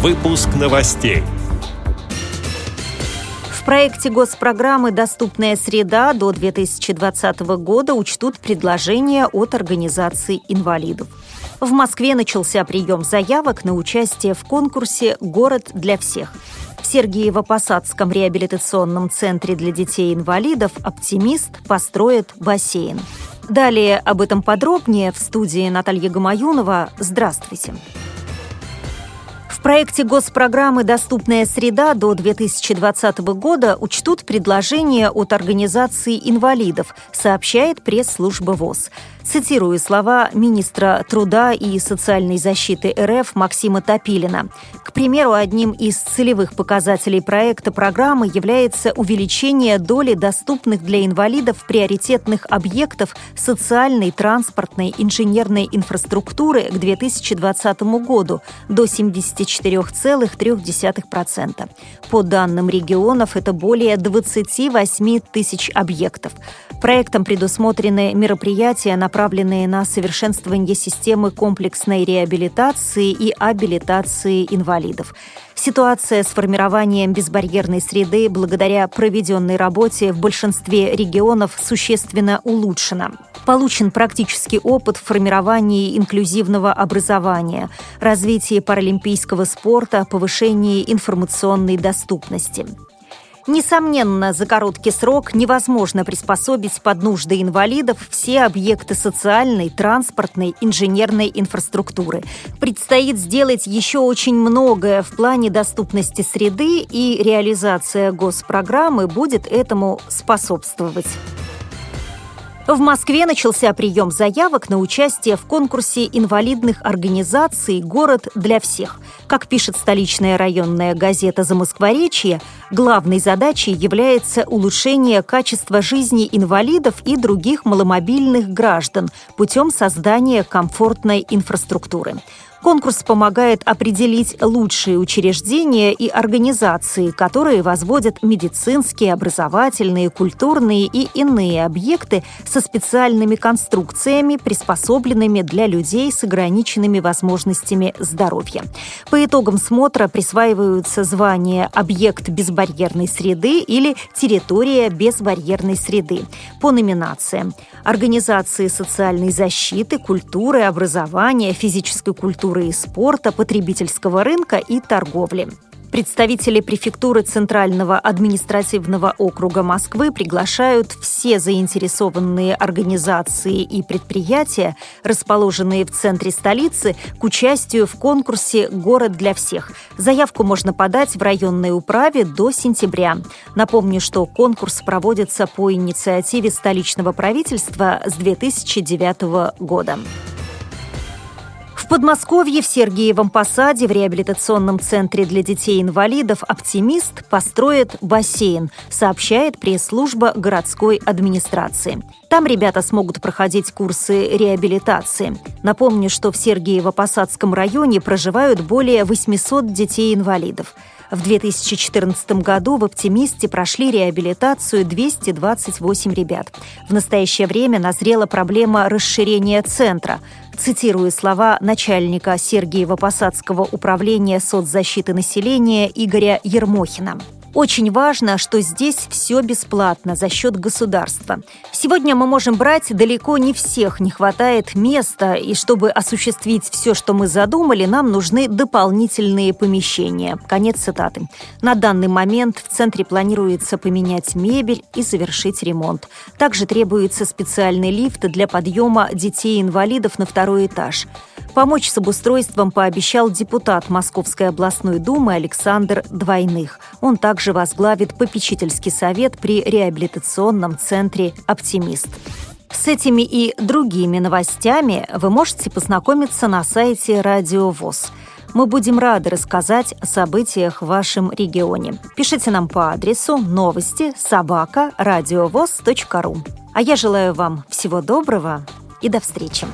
Выпуск новостей. В проекте госпрограммы «Доступная среда» до 2020 года учтут предложения от организаций инвалидов. В Москве начался прием заявок на участие в конкурсе «Город для всех». В Сергиево-Посадском реабилитационном центре для детей-инвалидов «Оптимист» построит бассейн. Далее об этом подробнее в студии Наталья Гамаюнова. Здравствуйте. В проекте госпрограммы «Доступная среда» до 2020 года учтут предложения от организации инвалидов, сообщает пресс-служба ВОЗ. Цитирую слова министра труда и социальной защиты РФ Максима Топилина. К примеру, одним из целевых показателей проекта программы является увеличение доли доступных для инвалидов приоритетных объектов социальной, транспортной, инженерной инфраструктуры к 2020 году до 74,3%. По данным регионов, это более 28 тысяч объектов. Проектом предусмотрены мероприятия, направленные на совершенствование системы комплексной реабилитации и абилитации инвалидов. Ситуация с формированием безбарьерной среды благодаря проведенной работе в большинстве регионов существенно улучшена. Получен практический опыт в формировании инклюзивного образования, развитии паралимпийского спорта, повышении информационной доступности. Несомненно, за короткий срок невозможно приспособить под нужды инвалидов все объекты социальной, транспортной, инженерной инфраструктуры. Предстоит сделать еще очень многое в плане доступности среды, и реализация госпрограммы будет этому способствовать. В Москве начался прием заявок на участие в конкурсе инвалидных организаций «Город для всех». Как пишет столичная районная газета «Замоскворечье», главной задачей является улучшение качества жизни инвалидов и других маломобильных граждан путем создания комфортной инфраструктуры. Конкурс помогает определить лучшие учреждения и организации, которые возводят медицинские, образовательные, культурные и иные объекты со специальными конструкциями, приспособленными для людей с ограниченными возможностями здоровья. По итогам смотра присваиваются звания «Объект безбарьерной среды» или «Территория безбарьерной среды» по номинациям организации социальной защиты, культуры, образования, физической культуры культуры и спорта, потребительского рынка и торговли. Представители префектуры Центрального административного округа Москвы приглашают все заинтересованные организации и предприятия, расположенные в центре столицы, к участию в конкурсе «Город для всех». Заявку можно подать в районной управе до сентября. Напомню, что конкурс проводится по инициативе столичного правительства с 2009 года. В Подмосковье в Сергиевом Посаде в реабилитационном центре для детей-инвалидов «Оптимист» построит бассейн, сообщает пресс-служба городской администрации. Там ребята смогут проходить курсы реабилитации. Напомню, что в Сергиево-Посадском районе проживают более 800 детей-инвалидов. В 2014 году в «Оптимисте» прошли реабилитацию 228 ребят. В настоящее время назрела проблема расширения центра. Цитирую слова начальника Сергиева-Посадского управления соцзащиты населения Игоря Ермохина. Очень важно, что здесь все бесплатно за счет государства. Сегодня мы можем брать далеко не всех, не хватает места, и чтобы осуществить все, что мы задумали, нам нужны дополнительные помещения. Конец цитаты. На данный момент в центре планируется поменять мебель и завершить ремонт. Также требуется специальный лифт для подъема детей-инвалидов на второй этаж. Помочь с обустройством пообещал депутат Московской областной думы Александр Двойных. Он также возглавит попечительский совет при реабилитационном центре «Оптимист». С этими и другими новостями вы можете познакомиться на сайте Радио ВОЗ. Мы будем рады рассказать о событиях в вашем регионе. Пишите нам по адресу новости собака ру. А я желаю вам всего доброго и до встречи.